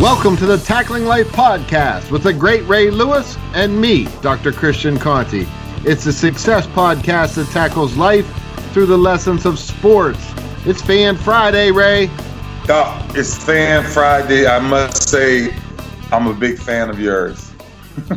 Welcome to the Tackling Life podcast with the great Ray Lewis and me, Dr. Christian Conti. It's a success podcast that tackles life through the lessons of sports. It's Fan Friday, Ray. Doc, it's Fan Friday. I must say, I'm a big fan of yours.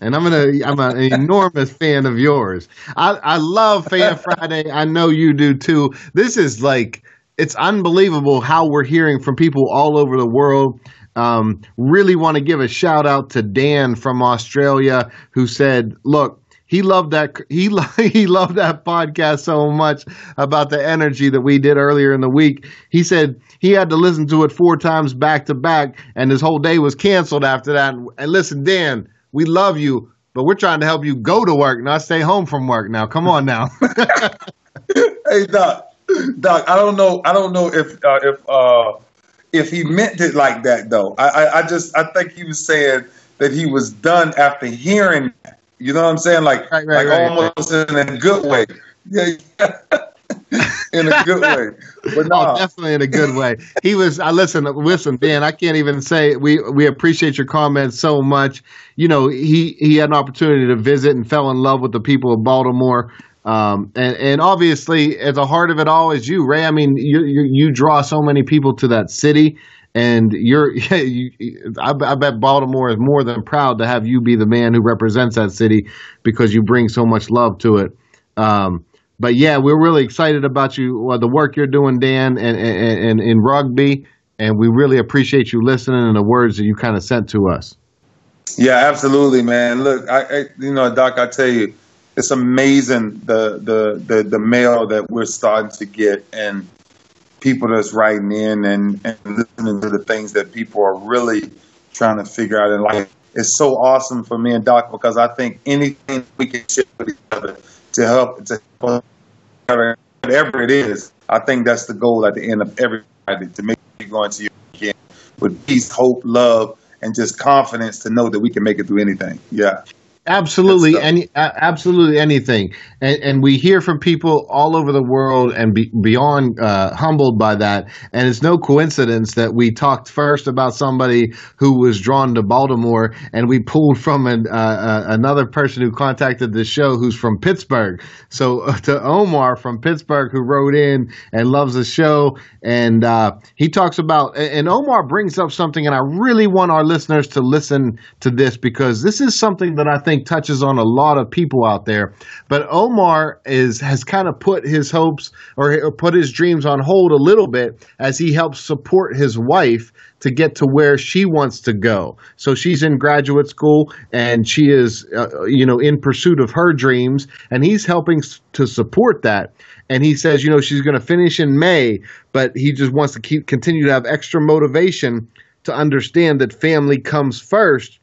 and I'm gonna I'm an enormous fan of yours. I, I love Fan Friday. I know you do too. This is like it's unbelievable how we're hearing from people all over the world. Um, really want to give a shout out to Dan from Australia who said, "Look, he loved that he he loved that podcast so much about the energy that we did earlier in the week. He said he had to listen to it four times back to back, and his whole day was canceled after that. And listen, Dan, we love you, but we're trying to help you go to work, not stay home from work. Now, come on now. hey, Doc. Doc, I don't know. I don't know if uh, if uh, if he meant it like that though. I, I, I just I think he was saying that he was done after hearing. You know what I'm saying? Like right, right, like right, almost in a good way. Yeah. in a good way. But no, oh, definitely in a good way. He was. I listen. Listen, Dan. I can't even say we we appreciate your comments so much. You know, he he had an opportunity to visit and fell in love with the people of Baltimore. Um, and, and obviously, at the heart of it all is you, Ray. I mean, you, you, you draw so many people to that city, and you're, you, I, I, bet Baltimore is more than proud to have you be the man who represents that city because you bring so much love to it. Um, but yeah, we're really excited about you, uh, the work you're doing, Dan, and, and, in rugby, and we really appreciate you listening and the words that you kind of sent to us. Yeah, absolutely, man. Look, I, I you know, Doc, I tell you it's amazing the, the the the mail that we're starting to get and people that's writing in and, and listening to the things that people are really trying to figure out in life. It's so awesome for me and Doc because I think anything we can share with each other to help to whatever it is, I think that's the goal at the end of everybody to make you go into your weekend with peace, hope, love, and just confidence to know that we can make it through anything. Yeah. Absolutely, any absolutely anything, and, and, we hear from people all over the world and be, beyond uh, humbled by that. And it's no coincidence that we talked first about somebody who was drawn to Baltimore, and we pulled from an, uh, uh, another person who contacted the show who's from Pittsburgh. So to Omar from Pittsburgh who wrote in and loves the show, and uh, he talks about and Omar brings up something, and I really want our listeners to listen to this because this is something that I think think touches on a lot of people out there. But Omar is has kind of put his hopes or put his dreams on hold a little bit as he helps support his wife to get to where she wants to go. So she's in graduate school and she is, uh, you know, in pursuit of her dreams, and he's helping to support that. And he says, you know, she's going to finish in May, but he just wants to keep continue to have extra motivation to understand that family comes first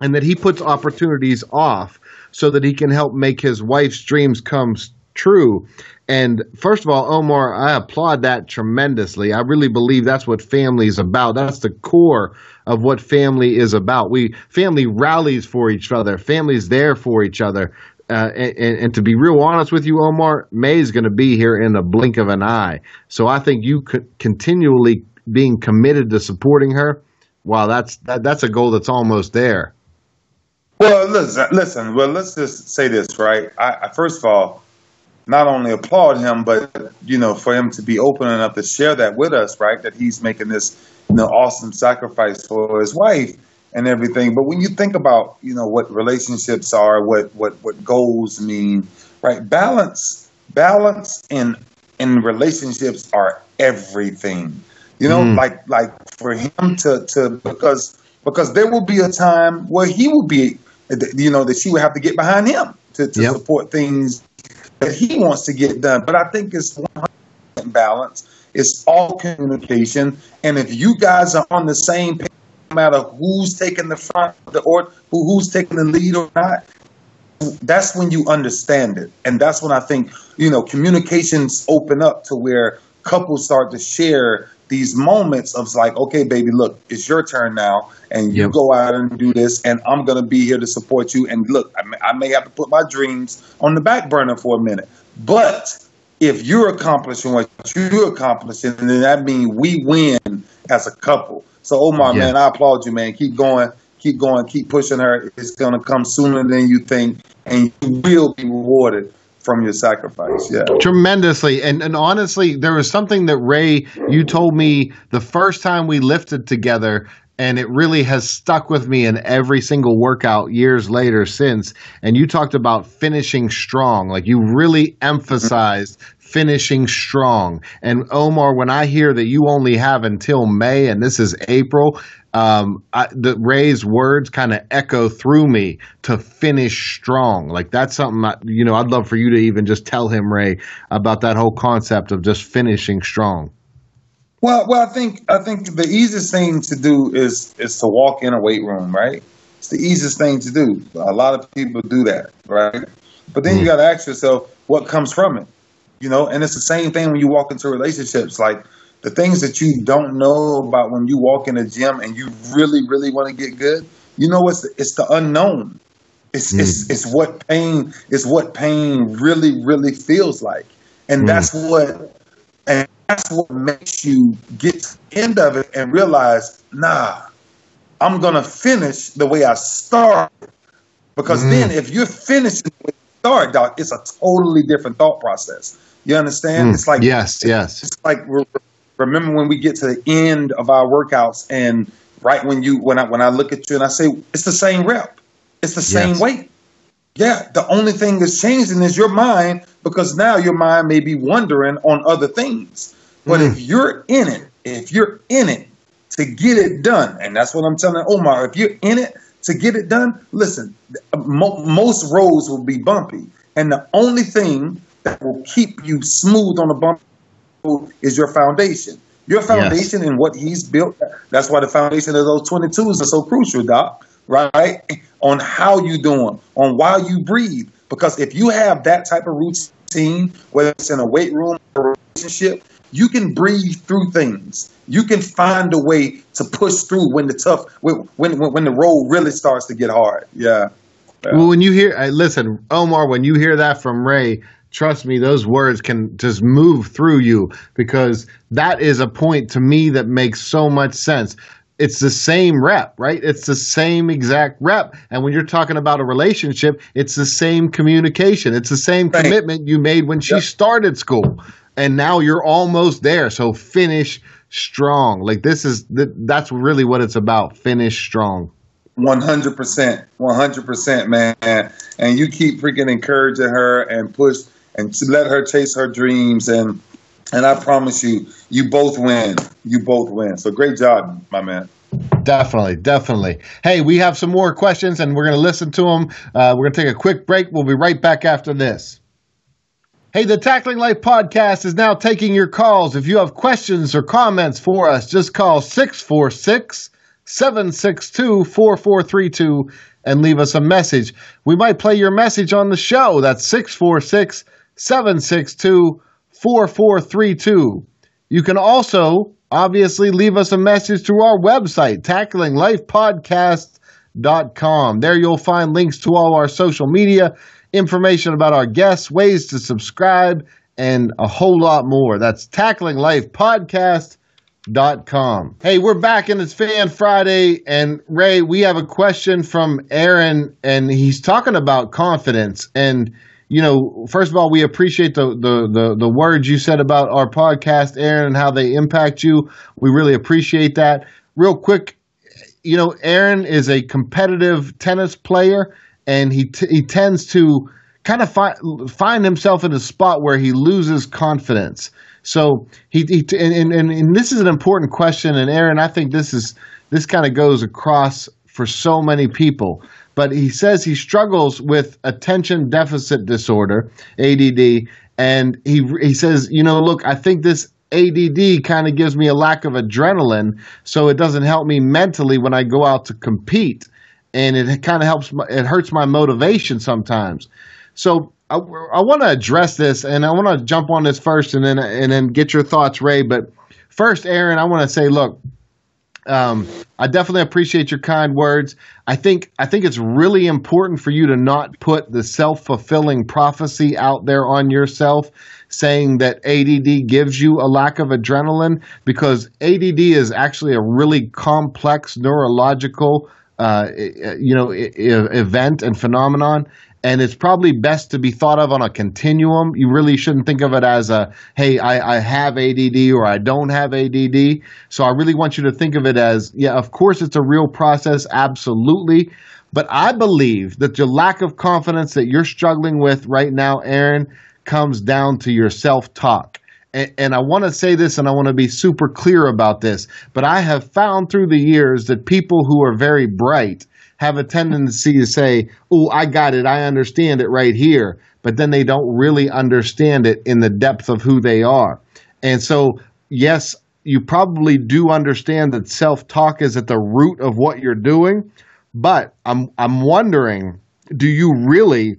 and that he puts opportunities off so that he can help make his wife's dreams come true. And first of all, Omar, I applaud that tremendously. I really believe that's what family is about. That's the core of what family is about. We family rallies for each other. Family's there for each other. Uh, and, and, to be real honest with you, Omar, May is going to be here in a blink of an eye. So I think you could continually being committed to supporting her. Wow, that's that, that's a goal that's almost there. Well, listen, listen. Well, let's just say this, right? I, I, first of all, not only applaud him, but you know, for him to be open enough to share that with us, right? That he's making this, you know, awesome sacrifice for his wife and everything. But when you think about, you know, what relationships are, what what what goals mean, right? Balance, balance in in relationships are everything. You know, mm. like like for him to to because because there will be a time where he will be you know, that she would have to get behind him to, to yep. support things that he wants to get done. But I think it's 100% balance. It's all communication. And if you guys are on the same page, no matter who's taking the front the or who's taking the lead or not, that's when you understand it. And that's when I think, you know, communications open up to where couples start to share these moments of like, okay, baby, look, it's your turn now, and you yep. go out and do this, and I'm gonna be here to support you. And look, I may, I may have to put my dreams on the back burner for a minute, but if you're accomplishing what you're accomplishing, then that means we win as a couple. So oh Omar, yeah. man, I applaud you, man. Keep going, keep going, keep pushing her. It's gonna come sooner than you think, and you will be rewarded from your sacrifice. Yeah. Tremendously. And and honestly, there was something that Ray you told me the first time we lifted together and it really has stuck with me in every single workout years later since and you talked about finishing strong like you really emphasized finishing strong and omar when i hear that you only have until may and this is april um, I, the Ray's words kind of echo through me to finish strong. Like that's something I, you know. I'd love for you to even just tell him, Ray, about that whole concept of just finishing strong. Well, well, I think I think the easiest thing to do is is to walk in a weight room, right? It's the easiest thing to do. A lot of people do that, right? But then mm. you got to ask yourself what comes from it, you know. And it's the same thing when you walk into relationships. Like the things that you don't know about when you walk in a gym and you really, really want to get good, you know what's it's the unknown. It's, mm. it's it's what pain is what pain really, really feels like. And mm. that's what and that's what makes you get to the end of it and realize, nah, I'm gonna finish the way I started. Because mm. then if you're finishing the way you start, Doc, it's a totally different thought process. You understand? Mm. It's like yes, yes. It's like we're remember when we get to the end of our workouts and right when you when I when I look at you and I say it's the same rep, it's the same yes. weight. Yeah, the only thing that's changing is your mind because now your mind may be wondering on other things. But mm. if you're in it, if you're in it to get it done, and that's what I'm telling Omar, if you're in it to get it done, listen, mo- most roads will be bumpy, and the only thing that will keep you smooth on the bump is your foundation. Your foundation yes. and what he's built. That's why the foundation of those 22s are so crucial, Doc, right? On how you doing, on why you breathe. Because if you have that type of routine, whether it's in a weight room or relationship, you can breathe through things. You can find a way to push through when the tough, when when, when the road really starts to get hard. Yeah. yeah. Well, when you hear, listen, Omar, when you hear that from Ray, trust me, those words can just move through you because that is a point to me that makes so much sense. It's the same rep, right? It's the same exact rep. And when you're talking about a relationship, it's the same communication. It's the same right. commitment you made when she yep. started school. And now you're almost there. So finish strong. Like this is that's really what it's about. Finish strong. One hundred percent, one hundred percent, man. And you keep freaking encouraging her and push and to let her chase her dreams and and I promise you, you both win. You both win. So great job, my man. Definitely, definitely. Hey, we have some more questions, and we're going to listen to them. Uh, we're going to take a quick break. We'll be right back after this. Hey, the Tackling Life podcast is now taking your calls. If you have questions or comments for us, just call 646 762 4432 and leave us a message. We might play your message on the show. That's 646 762 4432. You can also obviously leave us a message through our website, tacklinglifepodcast.com. There you'll find links to all our social media, information about our guests, ways to subscribe, and a whole lot more. That's Tackling Life Podcast Dot com. Hey, we're back and it's Fan Friday. And Ray, we have a question from Aaron, and he's talking about confidence. And you know, first of all, we appreciate the, the the the words you said about our podcast, Aaron, and how they impact you. We really appreciate that. Real quick, you know, Aaron is a competitive tennis player, and he t- he tends to kind of find find himself in a spot where he loses confidence. So he, he and, and, and this is an important question, and Aaron, I think this is this kind of goes across for so many people. But he says he struggles with attention deficit disorder, ADD, and he he says, you know, look, I think this ADD kind of gives me a lack of adrenaline, so it doesn't help me mentally when I go out to compete, and it kind of helps. It hurts my motivation sometimes. So I, I want to address this, and I want to jump on this first, and then and then get your thoughts, Ray. But first, Aaron, I want to say, look, um, I definitely appreciate your kind words. I think I think it's really important for you to not put the self fulfilling prophecy out there on yourself, saying that ADD gives you a lack of adrenaline, because ADD is actually a really complex neurological, uh, you know, event and phenomenon and it's probably best to be thought of on a continuum. You really shouldn't think of it as a, hey, I, I, have ADD or I don't have ADD. So I really want you to think of it as, yeah, of course it's a real process, absolutely. But I believe that the lack of confidence that you're struggling with right now, Aaron, comes down to your self talk. And, and I want to say this and I want to be super clear about this, but I have found through the years that people who are very bright have a tendency to say, Oh, I got it. I understand it right here. But then they don't really understand it in the depth of who they are. And so, yes, you probably do understand that self talk is at the root of what you're doing. But I'm, I'm wondering, do you really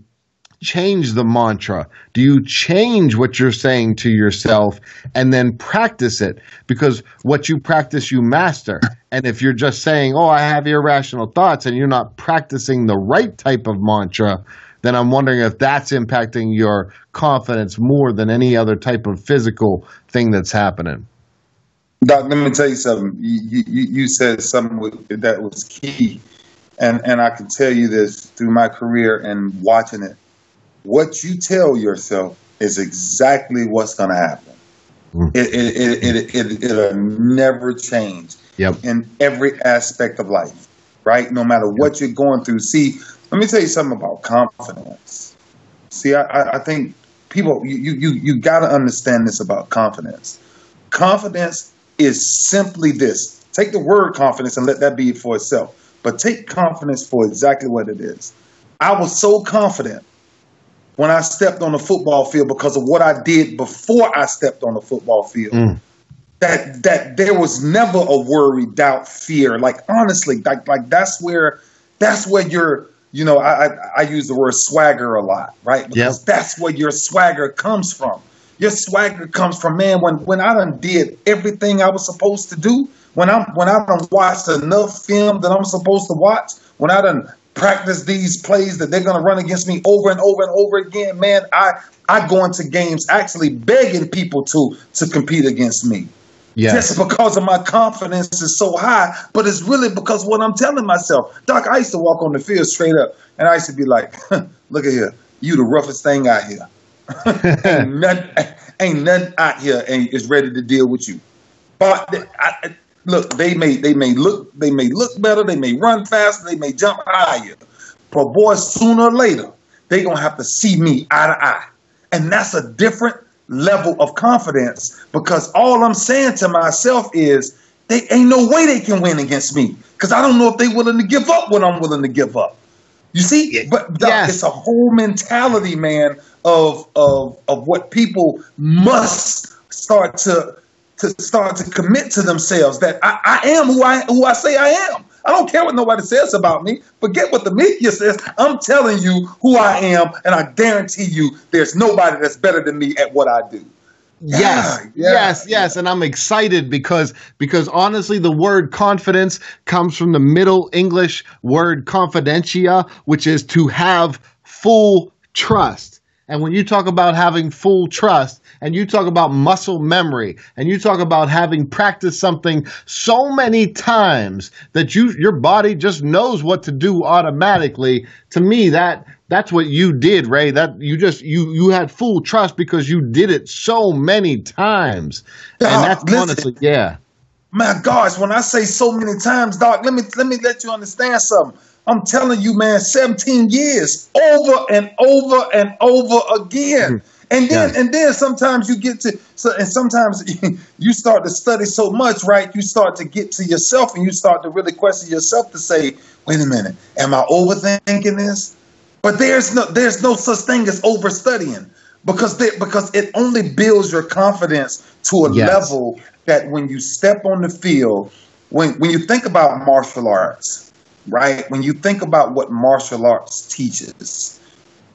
change the mantra? Do you change what you're saying to yourself and then practice it? Because what you practice, you master. And if you're just saying, oh, I have irrational thoughts, and you're not practicing the right type of mantra, then I'm wondering if that's impacting your confidence more than any other type of physical thing that's happening. Doc, let me tell you something. You, you, you said something that was key. And, and I can tell you this through my career and watching it what you tell yourself is exactly what's going to happen. Mm. It, it, it, it, it, will never change yep. in every aspect of life, right? No matter yep. what you're going through. See, let me tell you something about confidence. See, I, I think people, you, you, you got to understand this about confidence. Confidence is simply this. Take the word confidence and let that be for itself. But take confidence for exactly what it is. I was so confident when I stepped on the football field because of what I did before I stepped on the football field. Mm. That that there was never a worry, doubt, fear. Like honestly, like like that's where that's where your you know I I, I use the word swagger a lot, right? Because yep. that's where your swagger comes from. Your swagger comes from man when when I done did everything I was supposed to do. When I'm when I done watched enough film that I'm supposed to watch. When I done practice these plays that they're going to run against me over and over and over again, man, I I go into games actually begging people to to compete against me. Yes. Just because of my confidence is so high, but it's really because what I'm telling myself. Doc, I used to walk on the field straight up, and I used to be like, "Look at here, you the roughest thing out here. ain't, nothing, ain't nothing out here and is ready to deal with you." But I, look, they may they may look they may look better, they may run faster, they may jump higher. But boy, sooner or later, they're gonna have to see me eye to eye. And that's a different level of confidence because all I'm saying to myself is they ain't no way they can win against me. Because I don't know if they're willing to give up what I'm willing to give up. You see, but yes. it's a whole mentality, man, of of of what people must start to to start to commit to themselves that I, I am who I who I say I am. I don't care what nobody says about me. Forget what the media says. I'm telling you who I am, and I guarantee you there's nobody that's better than me at what I do. Yes, yeah, yes, yeah. yes, and I'm excited because because honestly, the word confidence comes from the Middle English word confidentia, which is to have full trust. And when you talk about having full trust, and you talk about muscle memory and you talk about having practiced something so many times that you your body just knows what to do automatically to me that that's what you did ray. That you just you you had full trust because you did it so many times. And that's listen, honestly yeah. My gosh when i say so many times doc let me let me let you understand something I'm telling you, man, 17 years over and over and over again. Mm-hmm. And then yes. and then sometimes you get to so and sometimes you start to study so much, right? You start to get to yourself and you start to really question yourself to say, wait a minute, am I overthinking this? But there's no there's no such thing as overstudying because they, because it only builds your confidence to a yes. level that when you step on the field, when when you think about martial arts, right? When you think about what martial arts teaches,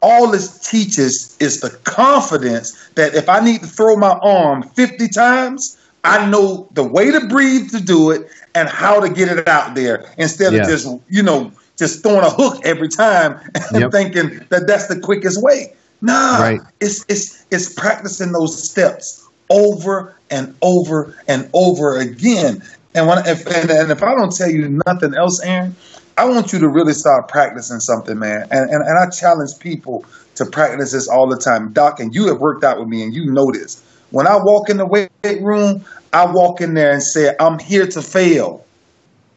all it teaches is the confidence that if I need to throw my arm 50 times, I know the way to breathe to do it and how to get it out there instead yes. of just, you know, just throwing a hook every time and yep. thinking that that's the quickest way. Nah, right. it's it's it's practicing those steps over and over and over again. And when if and, and if I don't tell you nothing else, Aaron, I want you to really start practicing something, man. And, and and I challenge people to practice this all the time, Doc. And you have worked out with me, and you know this. When I walk in the weight room, I walk in there and say, "I'm here to fail."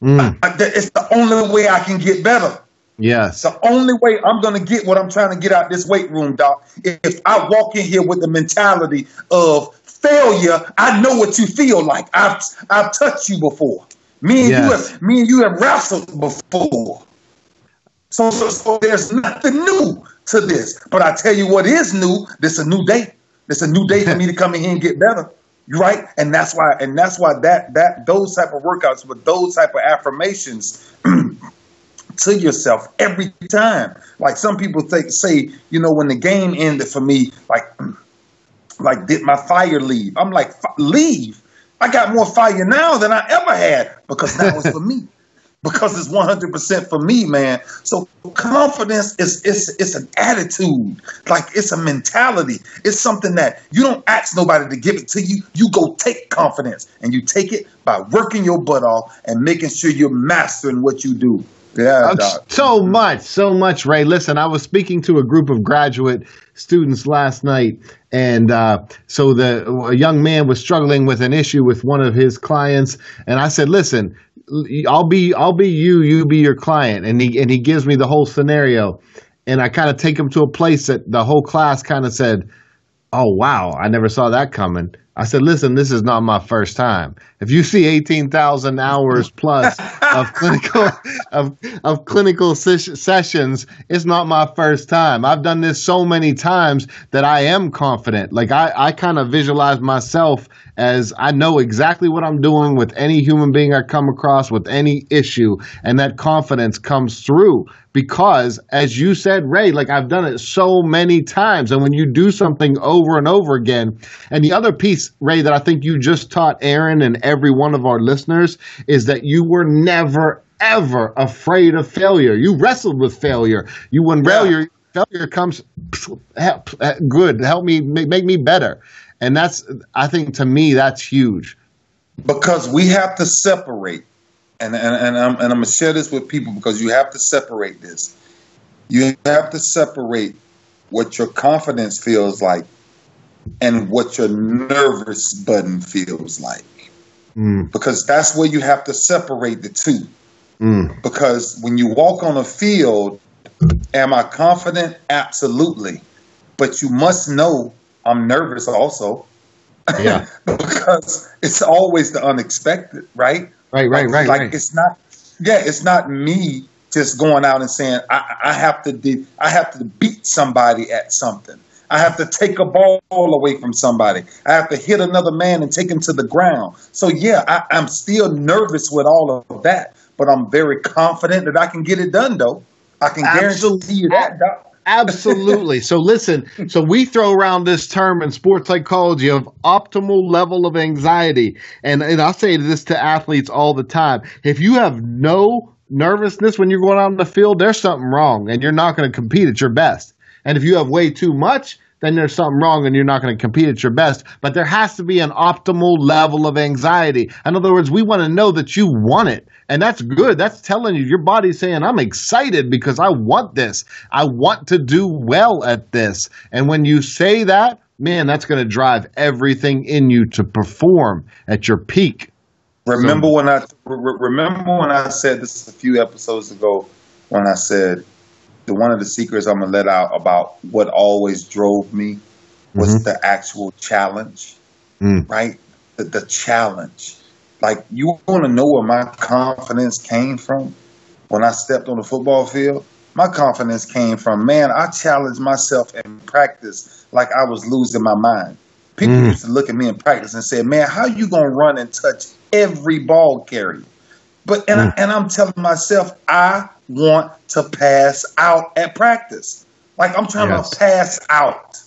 Mm. It's the only way I can get better. Yes. The only way I'm going to get what I'm trying to get out this weight room, doc, if I walk in here with the mentality of failure, I know what you feel like. I've I've touched you before. Me and yes. you have me and you have wrestled before. So, so, so there's nothing new to this. But I tell you what is new, this a new day. It's a new day for me to come in here and get better You right and that's why and that's why that that those type of workouts with those type of affirmations to yourself every time like some people think say you know when the game ended for me like like did my fire leave i'm like leave i got more fire now than i ever had because that was for me because it's 100% for me, man. So confidence is it's it's an attitude, like it's a mentality. It's something that you don't ask nobody to give it to you. You go take confidence, and you take it by working your butt off and making sure you're mastering what you do. Yeah, so much, so much, Ray. Listen, I was speaking to a group of graduate students last night, and uh, so the a young man was struggling with an issue with one of his clients, and I said, "Listen, I'll be I'll be you, you be your client, and he and he gives me the whole scenario, and I kind of take him to a place that the whole class kind of said, "Oh wow, I never saw that coming." I said, "Listen, this is not my first time. If you see eighteen thousand hours plus of clinical of of clinical ses- sessions, it's not my first time. I've done this so many times that I am confident. Like I I kind of visualize myself." as I know exactly what I'm doing with any human being I come across with any issue. And that confidence comes through because, as you said, Ray, like I've done it so many times. And when you do something over and over again, and the other piece, Ray, that I think you just taught Aaron and every one of our listeners is that you were never, ever afraid of failure. You wrestled with failure. You, when yeah. failure, failure comes, help, good, help me, make me better. And that's, I think to me, that's huge. Because we have to separate, and, and, and, I'm, and I'm going to share this with people because you have to separate this. You have to separate what your confidence feels like and what your nervous button feels like. Mm. Because that's where you have to separate the two. Mm. Because when you walk on a field, am I confident? Absolutely. But you must know I'm nervous also. Yeah. because it's always the unexpected, right? Right, right, like, right. Like right. it's not yeah, it's not me just going out and saying I, I have to de- I have to beat somebody at something. I have to take a ball away from somebody. I have to hit another man and take him to the ground. So yeah, I, I'm still nervous with all of that, but I'm very confident that I can get it done though. I can Absolutely. guarantee you that. Doc. Absolutely. so listen, so we throw around this term in sports psychology of optimal level of anxiety. And and I say this to athletes all the time. If you have no nervousness when you're going out on the field, there's something wrong and you're not going to compete at your best. And if you have way too much, then there's something wrong and you're not going to compete at your best. But there has to be an optimal level of anxiety. In other words, we want to know that you want it. And that's good. That's telling you your body's saying, I'm excited because I want this. I want to do well at this. And when you say that, man, that's going to drive everything in you to perform at your peak. Remember so, when I remember when I said this a few episodes ago when I said the one of the secrets I'm gonna let out about what always drove me was mm-hmm. the actual challenge, mm. right? The, the challenge. Like, you want to know where my confidence came from when I stepped on the football field? My confidence came from, man, I challenged myself in practice like I was losing my mind. People mm. used to look at me in practice and say, "Man, how you gonna run and touch every ball carrier?" But and, mm. I, and I'm telling myself, I want to pass out at practice. Like I'm trying yes. to pass out.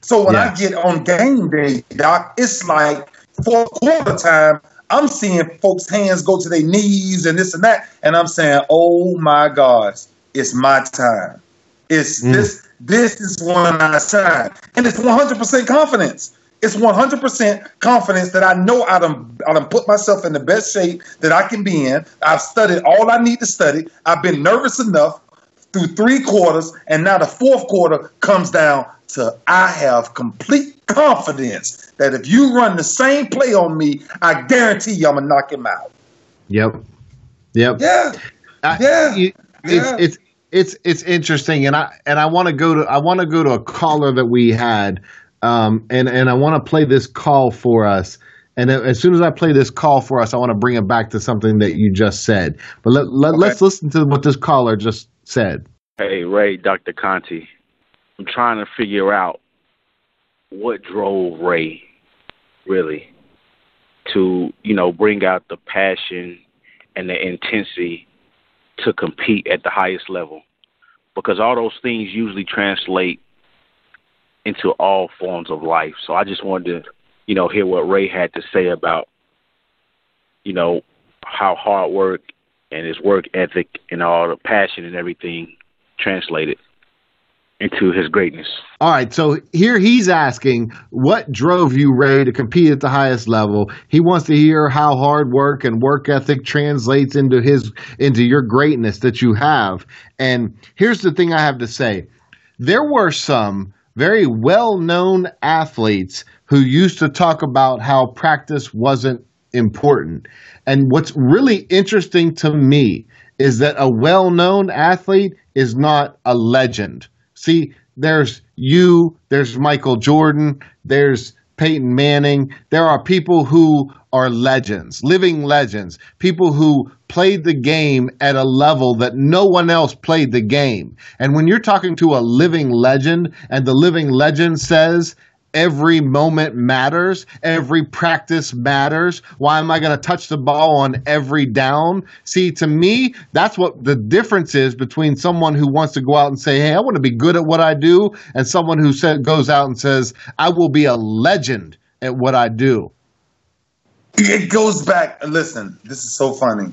So when. I get on game day, Doc, it's like fourth quarter time. I'm seeing folks' hands go to their knees and this and that, and I'm saying, "Oh my gosh, it's my time. It's mm. this. This is when I shine, and it's 100% confidence. It's 100% confidence that I know I done, I done put myself in the best shape that I can be in. I've studied all I need to study. I've been nervous enough through three quarters, and now the fourth quarter comes down to I have complete confidence that if you run the same play on me, I guarantee you I'm gonna knock him out. Yep. Yep. Yeah. I, yeah. It, yeah. It's it's it's it's interesting, and I and I want to go to I want to go to a caller that we had um, and and I want to play this call for us. And as soon as I play this call for us, I want to bring it back to something that you just said. But let, let, okay. let's listen to what this caller just said. Hey, Ray, Dr. Conti. I'm trying to figure out what drove Ray really to, you know, bring out the passion and the intensity to compete at the highest level. Because all those things usually translate into all forms of life. So I just wanted to, you know, hear what Ray had to say about, you know, how hard work and his work ethic and all the passion and everything translated into his greatness. All right, so here he's asking what drove you, Ray, to compete at the highest level. He wants to hear how hard work and work ethic translates into his into your greatness that you have. And here's the thing I have to say. There were some very well known athletes who used to talk about how practice wasn't important. And what's really interesting to me is that a well known athlete is not a legend. See, there's you, there's Michael Jordan, there's Peyton Manning. There are people who are legends, living legends, people who played the game at a level that no one else played the game. And when you're talking to a living legend and the living legend says, every moment matters, every practice matters. Why am I going to touch the ball on every down? See, to me, that's what the difference is between someone who wants to go out and say, "Hey, I want to be good at what I do," and someone who goes out and says, "I will be a legend at what I do." It goes back. Listen, this is so funny.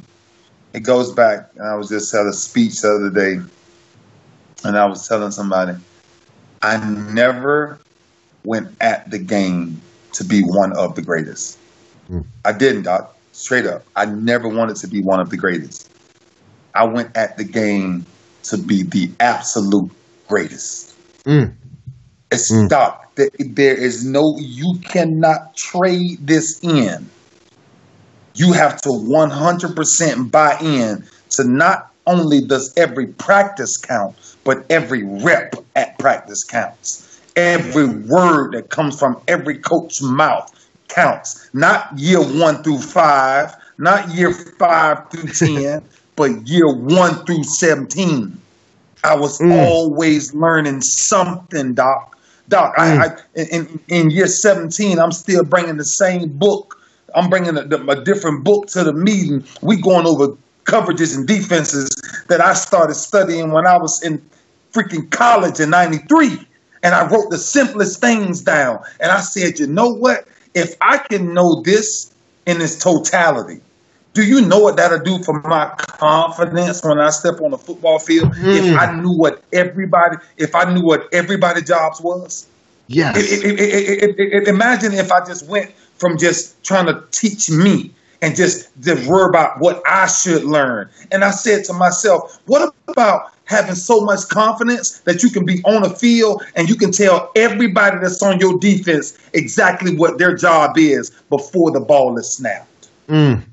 It goes back. And I was just at a speech the other day, and I was telling somebody, I never went at the game to be one of the greatest. Mm. I didn't, Doc. Straight up. I never wanted to be one of the greatest. I went at the game to be the absolute greatest. Mm. It's mm. Doc. There is no, you cannot trade this in. You have to 100% buy in to not only does every practice count, but every rep at practice counts. Every word that comes from every coach's mouth counts. Not year one through five, not year five through 10, but year one through 17. I was mm. always learning something, Doc. Doc, mm. I, I in, in year 17, I'm still bringing the same book. I'm bringing a, a different book to the meeting. We going over coverages and defenses that I started studying when I was in freaking college in 93 and I wrote the simplest things down. And I said, you know what? If I can know this in its totality, do you know what that'll do for my confidence when I step on the football field? Mm. If I knew what everybody, if I knew what everybody jobs was. Yes. It, it, it, imagine if I just went from just trying to teach me and just, just worry about what I should learn. And I said to myself, what about having so much confidence that you can be on a field and you can tell everybody that's on your defense exactly what their job is before the ball is snapped. Mm.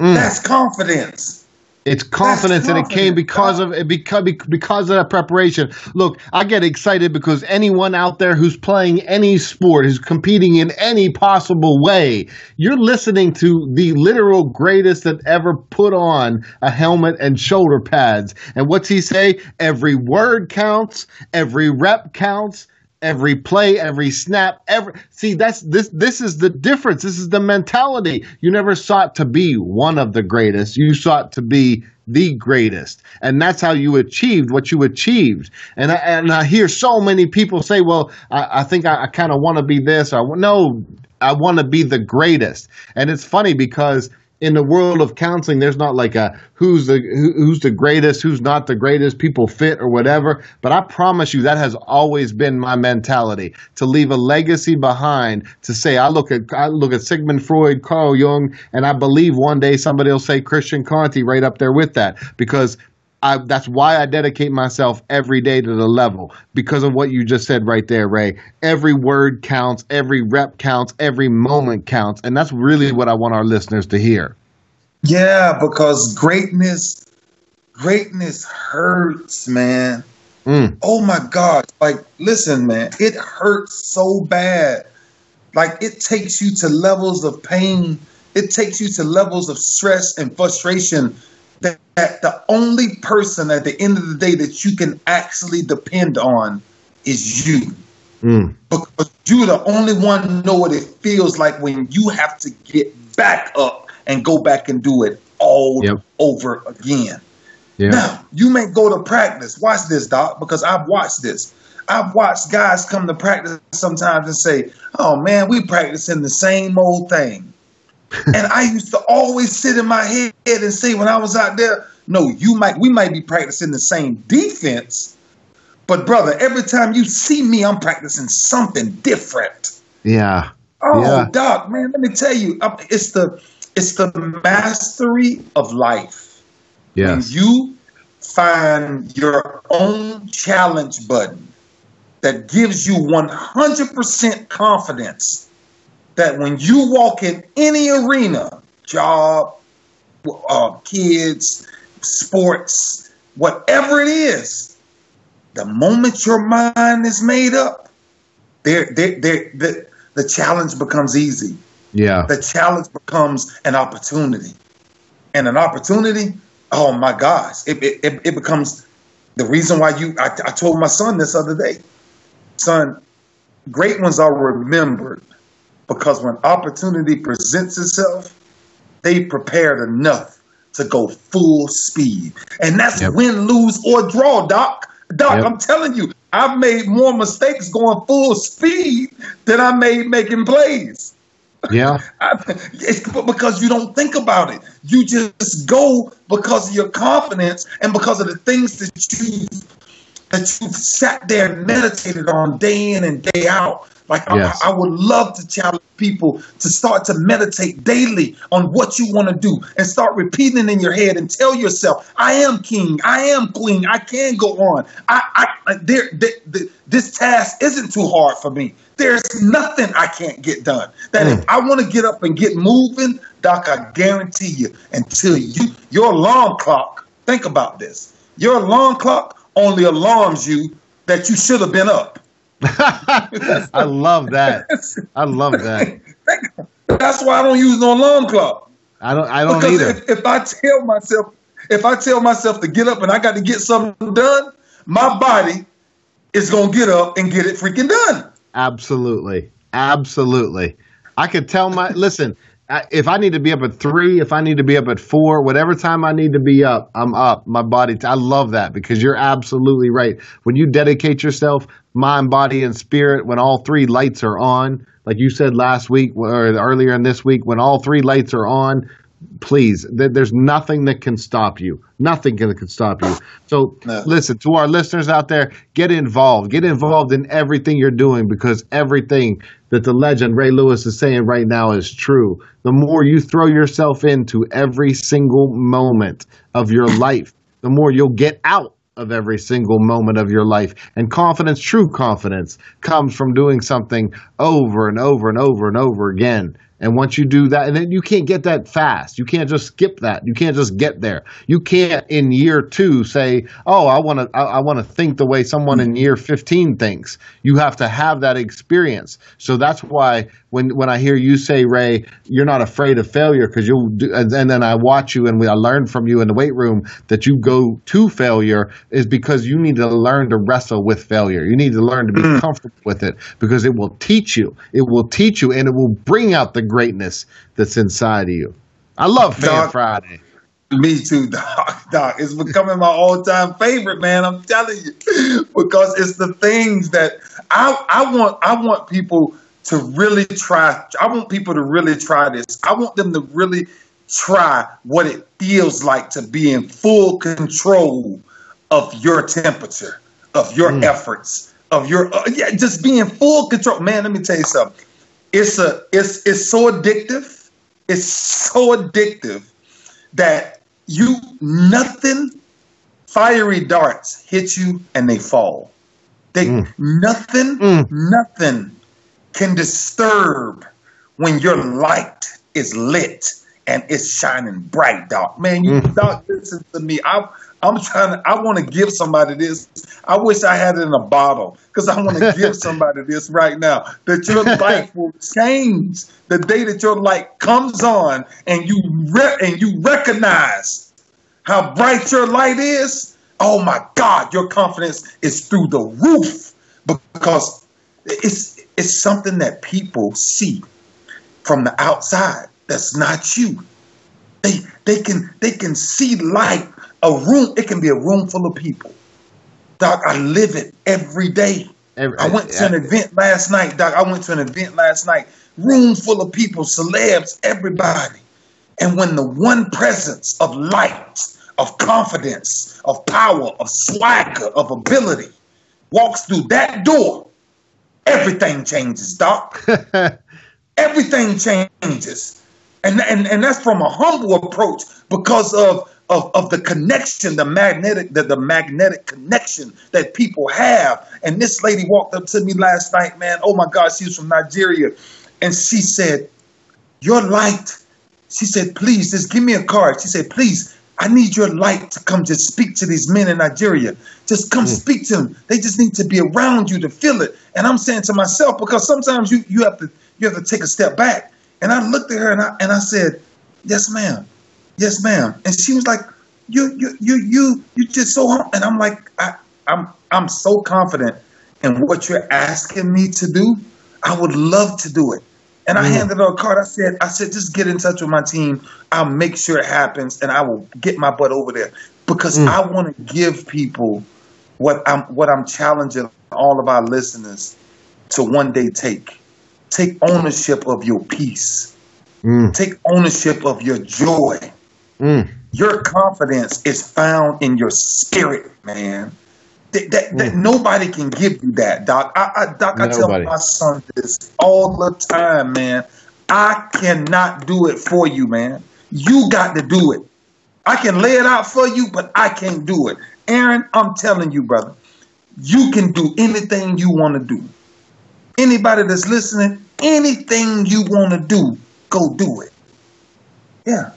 Mm. That's confidence. It's confidence, and it came because of it because because of that preparation. Look, I get excited because anyone out there who's playing any sport, who's competing in any possible way, you're listening to the literal greatest that ever put on a helmet and shoulder pads. And what's he say? Every word counts, every rep counts, every play, every snap, every see that's this this is the difference. This is the mentality. You never sought to be one of the greatest. You sought to be the greatest. And that's how you achieved what you achieved. And I, and I hear so many people say, well, I, I think I, I kind of want to be this. Or no, I want to be the greatest. And it's funny because in the world of counseling, there's not like a who's the who, who's the greatest, who's not the greatest, people fit or whatever. But I promise you, that has always been my mentality to leave a legacy behind. To say I look at I look at Sigmund Freud, Carl Jung, and I believe one day somebody will say Christian Conti right up there with that because I, that's why I dedicate myself every day to the level because of what you just said right there, Ray. Every word counts, every rep counts, every moment counts. And that's really what I want our listeners to hear. Yeah, because greatness, greatness hurts, man. Mm. Oh my God. Like, listen, man, it hurts so bad. Like, it takes you to levels of pain, it takes you to levels of stress and frustration that, that the only person at the end of the day that you can actually depend on is you. Mm. Because you're the only one know what it feels like when you have to get back up and go back and do it all yep. over again. Yep. Now, you may go to practice. Watch this, Doc, because I've watched this. I've watched guys come to practice sometimes and say, Oh man, we practicing the same old thing and I used to always sit in my head and say when I was out there, no, you might we might be practicing the same defense, but brother, every time you see me, I'm practicing something different. Yeah. Oh, yeah. doc, man, let me tell you, it's the it's the mastery of life. Yes. When you find your own challenge button that gives you 100% confidence that when you walk in any arena, job, uh, kids, sports, whatever it is, the moment your mind is made up, there, there, there, the, the challenge becomes easy. Yeah. The challenge becomes an opportunity. And an opportunity, oh my gosh, it, it, it becomes the reason why you, I, I told my son this other day, son, great ones are remembered because when opportunity presents itself, they prepared enough to go full speed. And that's yep. win, lose, or draw, Doc. Doc, yep. I'm telling you, I've made more mistakes going full speed than I made making plays. Yeah. it's because you don't think about it. You just go because of your confidence and because of the things that you that you've sat there and meditated on day in and day out. Like yes. I, I, would love to challenge people to start to meditate daily on what you want to do and start repeating in your head and tell yourself, "I am king, I am queen, I can go on. I, I there, there, this task isn't too hard for me. There's nothing I can't get done. That mm. if I want to get up and get moving, Doc, I guarantee you, until you your alarm clock. Think about this. Your alarm clock only alarms you that you should have been up. I love that. I love that. That's why I don't use no alarm clock. I don't. I don't because either. If, if, I tell myself, if I tell myself to get up and I got to get something done, my body is gonna get up and get it freaking done. Absolutely, absolutely. I could tell my listen if I need to be up at three, if I need to be up at four, whatever time I need to be up, I'm up. My body, I love that because you're absolutely right. When you dedicate yourself, mind, body, and spirit, when all three lights are on, like you said last week or earlier in this week, when all three lights are on, please, there's nothing that can stop you. Nothing can, can stop you. So no. listen to our listeners out there, get involved. Get involved in everything you're doing because everything that the legend Ray Lewis is saying right now is true. The more you throw yourself into every single moment of your life, the more you'll get out of every single moment of your life. And confidence, true confidence, comes from doing something over and over and over and over again And once you do that, and then you can't get that fast. You can't just skip that. You can't just get there. You can't in year two say, "Oh, I want to, I, I want to think the way someone in year 15 thinks." You have to have that experience. So that's why when when I hear you say, Ray, you're not afraid of failure because you'll do, and then I watch you and we I learn from you in the weight room that you go to failure is because you need to learn to wrestle with failure. You need to learn to be mm. comfortable with it because it will teach you. It will teach you and it will bring out the greatness that's inside of you. I love Fan Doc, Friday. Me too, Doc. Doc, it's becoming my all-time favorite, man. I'm telling you, because it's the things that I I want. I want people to really try. I want people to really try this. I want them to really try what it feels like to be in full control of your temperature, of your mm. efforts, of your uh, yeah, just being full control. Man, let me tell you something. It's a it's it's so addictive. It's so addictive that you nothing fiery darts hit you and they fall. They mm. nothing mm. nothing can disturb when your light is lit and it's shining bright, dog. Man, you mm. dog, listen to me. I, I'm trying to. I want to give somebody this. I wish I had it in a bottle because I want to give somebody this right now. That your life will change the day that your light comes on and you re- and you recognize how bright your light is. Oh my God, your confidence is through the roof because it's it's something that people see from the outside that's not you. They they can they can see light. A room, it can be a room full of people. Doc, I live it every day. Every, I went to an event last night, Doc. I went to an event last night. Room full of people, celebs, everybody. And when the one presence of light, of confidence, of power, of swagger, of ability walks through that door, everything changes, Doc. everything changes. And, and, and that's from a humble approach because of, of, of the connection, the magnetic, the, the magnetic connection that people have. And this lady walked up to me last night, man. Oh my God, she was from Nigeria. And she said, Your light. She said, please, just give me a card. She said, please, I need your light to come just speak to these men in Nigeria. Just come mm. speak to them. They just need to be around you to feel it. And I'm saying to myself, because sometimes you, you have to you have to take a step back and I looked at her and I and I said, "Yes, ma'am. Yes, ma'am." And she was like, "You, you, you, you, you just so." Hum-. And I'm like, I, I'm, I'm so confident in what you're asking me to do. I would love to do it. And I mm. handed her a card. I said, I said, just get in touch with my team. I'll make sure it happens, and I will get my butt over there because mm. I want to give people what I'm what I'm challenging all of our listeners to one day take. Take ownership of your peace. Mm. Take ownership of your joy. Mm. Your confidence is found in your spirit, man. That, that, mm. that nobody can give you that, Doc. I, I Doc, nobody. I tell my son this all the time, man. I cannot do it for you, man. You got to do it. I can lay it out for you, but I can't do it. Aaron, I'm telling you, brother, you can do anything you want to do. Anybody that's listening, anything you want to do, go do it. Yeah.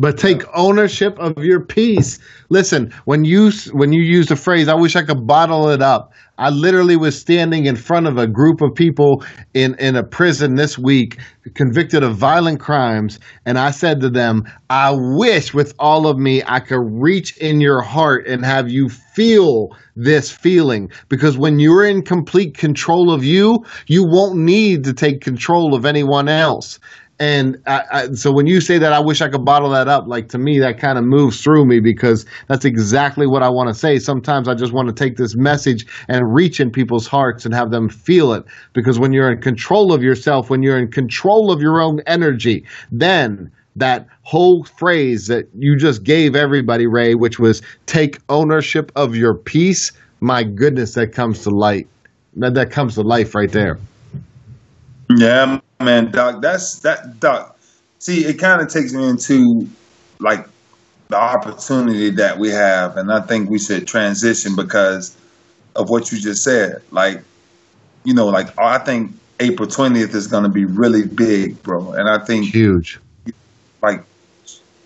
But take ownership of your peace. Listen, when you when you use the phrase, "I wish I could bottle it up," I literally was standing in front of a group of people in, in a prison this week convicted of violent crimes. And I said to them, I wish with all of me I could reach in your heart and have you feel this feeling. Because when you're in complete control of you, you won't need to take control of anyone else. And I, I, so when you say that, I wish I could bottle that up. Like to me, that kind of moves through me because that's exactly what I want to say. Sometimes I just want to take this message and reach in people's hearts and have them feel it. Because when you're in control of yourself, when you're in control of your own energy, then that whole phrase that you just gave everybody, Ray, which was take ownership of your peace. My goodness, that comes to light. That, that comes to life right there. Yeah, man, Doc. That's that, Doc. See, it kind of takes me into like the opportunity that we have, and I think we should transition because of what you just said. Like, you know, like I think April 20th is going to be really big, bro. And I think huge. Like,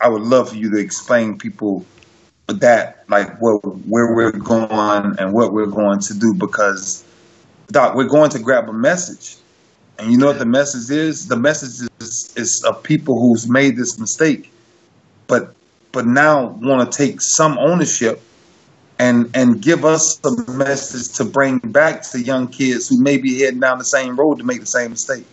I would love for you to explain people that, like, where where we're going and what we're going to do, because Doc, we're going to grab a message, and you know what the message is? The message is, is of people who's made this mistake, but but now want to take some ownership and and give us a message to bring back to young kids who may be heading down the same road to make the same mistake.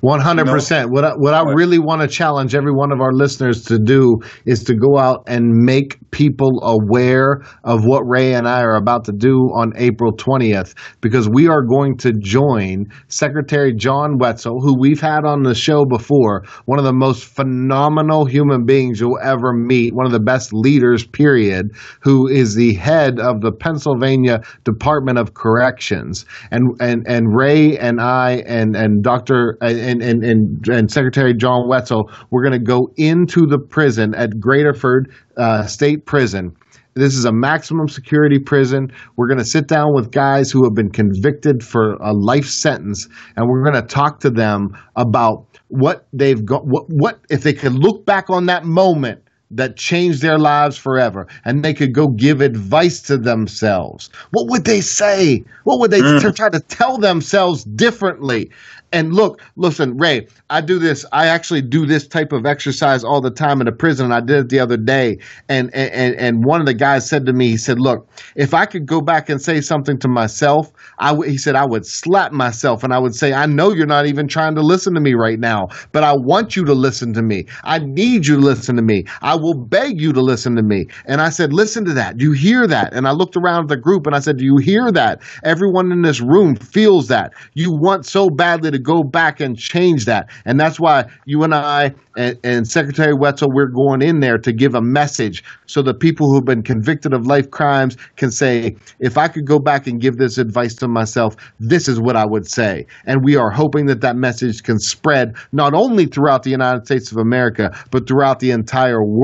One hundred percent. What I, what I really want to challenge every one of our listeners to do is to go out and make people aware of what Ray and I are about to do on April twentieth, because we are going to join Secretary John Wetzel, who we've had on the show before, one of the most phenomenal human beings you'll ever meet, one of the best leaders, period, who is the head of the Pennsylvania Department of Corrections, and and and Ray and I and and Doctor uh, and, and, and, and Secretary John Wetzel, we're going to go into the prison at Graterford uh, State Prison. This is a maximum security prison. We're going to sit down with guys who have been convicted for a life sentence, and we're going to talk to them about what they've got. What, what if they could look back on that moment that changed their lives forever and they could go give advice to themselves what would they say what would they mm. try to tell themselves differently and look, listen, Ray, I do this. I actually do this type of exercise all the time in a prison. I did it the other day, and and and one of the guys said to me, he said, "Look, if I could go back and say something to myself, I w-, he said I would slap myself and I would say, I know you're not even trying to listen to me right now, but I want you to listen to me. I need you to listen to me. I will beg you to listen to me." And I said, "Listen to that. Do you hear that?" And I looked around the group and I said, "Do you hear that? Everyone in this room feels that. You want so badly to go back and change that. And that's why you and I and, and, Secretary Wetzel, we're going in there to give a message so the people who've been convicted of life crimes can say, if I could go back and give this advice to myself, this is what I would say. And we are hoping that that message can spread not only throughout the United States of America, but throughout the entire world,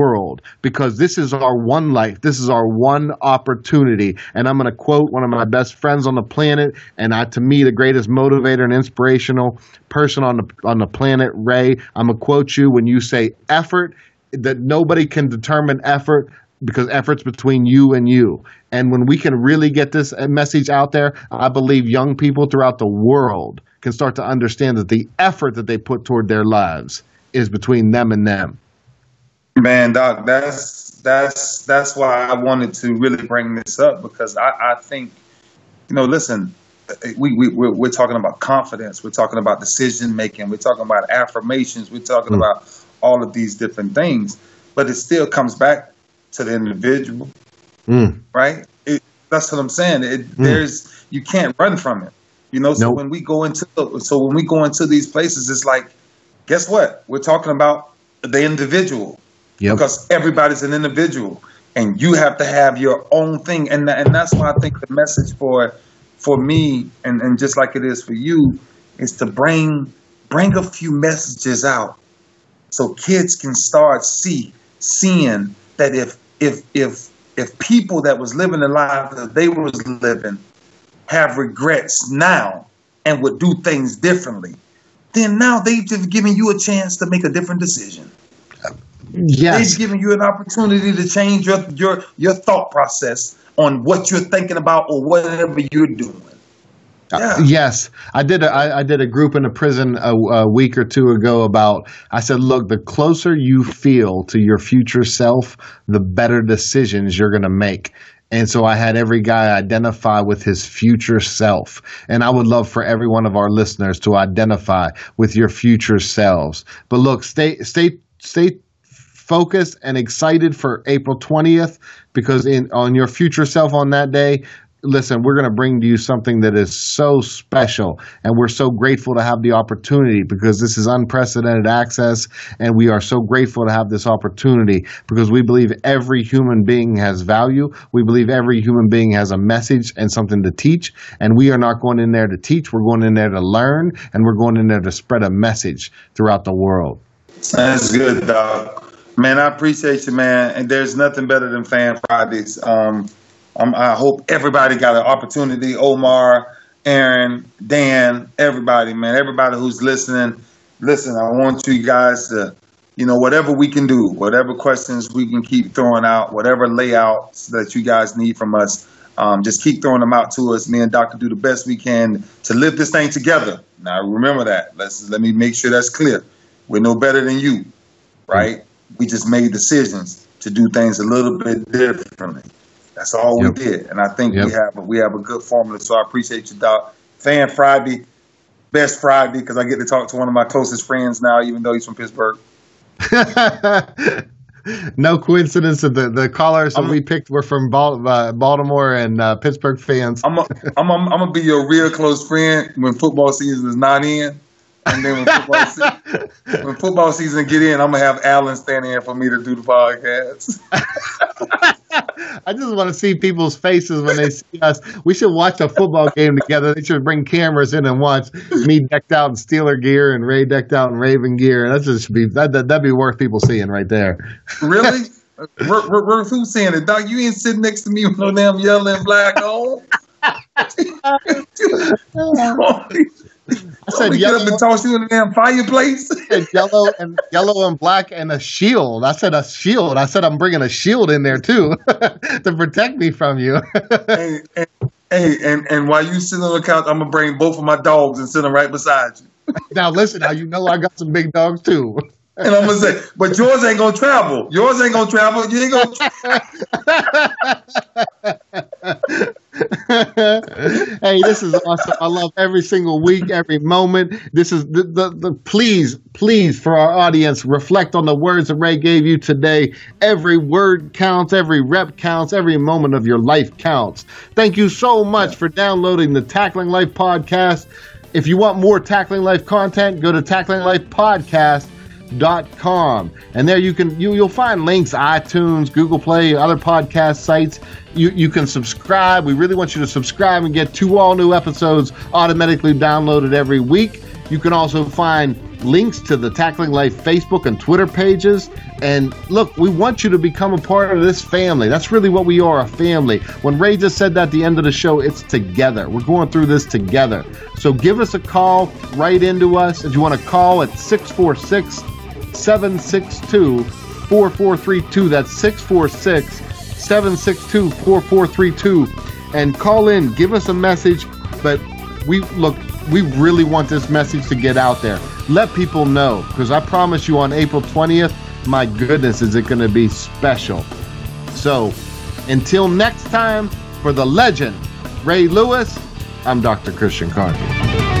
because this is our one life. This is our one opportunity. And I'm going to quote one of my best friends on the planet, and I, to me, the greatest motivator and inspirational person on the, on the planet, Ray. I'm going to quote you when you say effort, that nobody can determine effort because effort's between you and you. And when we can really get this uh, message out there, I believe young people throughout the world can start to understand that the effort that they put toward their lives is between them and them. Man, Doc, that's that's that's why I wanted to really bring this up because I, I think, you know, listen, we, we we're, we're, talking about confidence. We're talking about decision making. We're talking about affirmations. We're talking mm. about all of these different things, but it still comes back to the individual, mm. right? It, that's what I'm saying. It, mm. There's you can't run from it, you know. So nope. when we go into so when we go into these places, it's like, guess what? We're talking about the individual yep. because everybody's an individual, and you have to have your own thing, and and that's why I think the message for for me, and, and just like it is for you, is to bring bring a few messages out so kids can start see seeing that if if if if people that was living the life that they was living have regrets now and would do things differently, then now they've just given you a chance to make a different decision. Yes. They've given you an opportunity to change your your your thought process on what you're thinking about or whatever you're doing. Uh, yes, I did. A, I, I did a group in a prison a, a, week or two ago about. I said, look, the closer you feel to your future self, the better decisions you're going to make. And so I had every guy identify with his future self. And I would love for every one of our listeners to identify with your future selves. But look, stay, stay, stay focused and excited for April 20th because in on your future self on that day, listen, we're going to bring to you something that is so special. And we're so grateful to have the opportunity because this is unprecedented access. And we are so grateful to have this opportunity because we believe every human being has value. We believe every human being has a message and something to teach. And we are not going in there to teach. We're going in there to learn and we're going in there to spread a message throughout the world. That's good, dog. Man, I appreciate you, man. And there's nothing better than Fan Fridays. Um, I hope everybody got an opportunity. Omar, Aaron, Dan, everybody, man, everybody who's listening. Listen, I want you guys to, you know, whatever we can do, whatever questions we can keep throwing out, whatever layouts that you guys need from us, um, just keep throwing them out to us. Me and Doctor do the best we can to live this thing together. Now, remember that. Let's let me make sure that's clear. We're no better than you, right? Mm-hmm. We just made decisions to do things a little bit differently. That's all yep. we did, and I think yep. we have a, we have a good formula. So I appreciate you, Doc. Fan Friday, best Friday because I get to talk to one of my closest friends now, even though he's from Pittsburgh. no coincidence that the, the callers that we picked were from uh, Baltimore and uh, Pittsburgh fans. I'm I'm gonna be your real close friend when football season is not in. And then when football, season, when football season get in, I'm gonna have Alan standing in for me to do the podcast. I just want to see people's faces when they see us. We should watch a football game together. They should bring cameras in and watch me decked out in Steeler gear and Ray decked out in Raven gear. That just be that, that that'd be worth people seeing right there. Really? Who's saying it, Doc? You ain't sitting next to me with no damn yelling black hole. I said yellow. and toss you in the damn fireplace. yellow and yellow and black and a shield. I said a shield. I said I'm bringing a shield in there too to protect me from you. hey, and, hey, and and while you sit on the couch, I'm gonna bring both of my dogs and sit them right beside you. now listen, now you know I got some big dogs too. And I'm gonna say, but yours ain't gonna travel. Yours ain't gonna travel. You ain't gonna. hey, this is awesome. I love every single week, every moment. This is the, the, the please, please, for our audience, reflect on the words that Ray gave you today. Every word counts, every rep counts, every moment of your life counts. Thank you so much for downloading the Tackling Life podcast. If you want more Tackling Life content, go to Tackling Life Podcast com, and there you can you, you'll find links itunes google play other podcast sites you, you can subscribe we really want you to subscribe and get two all new episodes automatically downloaded every week you can also find links to the tackling life facebook and twitter pages and look we want you to become a part of this family that's really what we are a family when ray just said that at the end of the show it's together we're going through this together so give us a call right into us if you want to call at 646- 762 4432. That's 646 762 4432. And call in, give us a message. But we look, we really want this message to get out there. Let people know because I promise you on April 20th, my goodness, is it going to be special. So until next time, for the legend, Ray Lewis, I'm Dr. Christian Conte.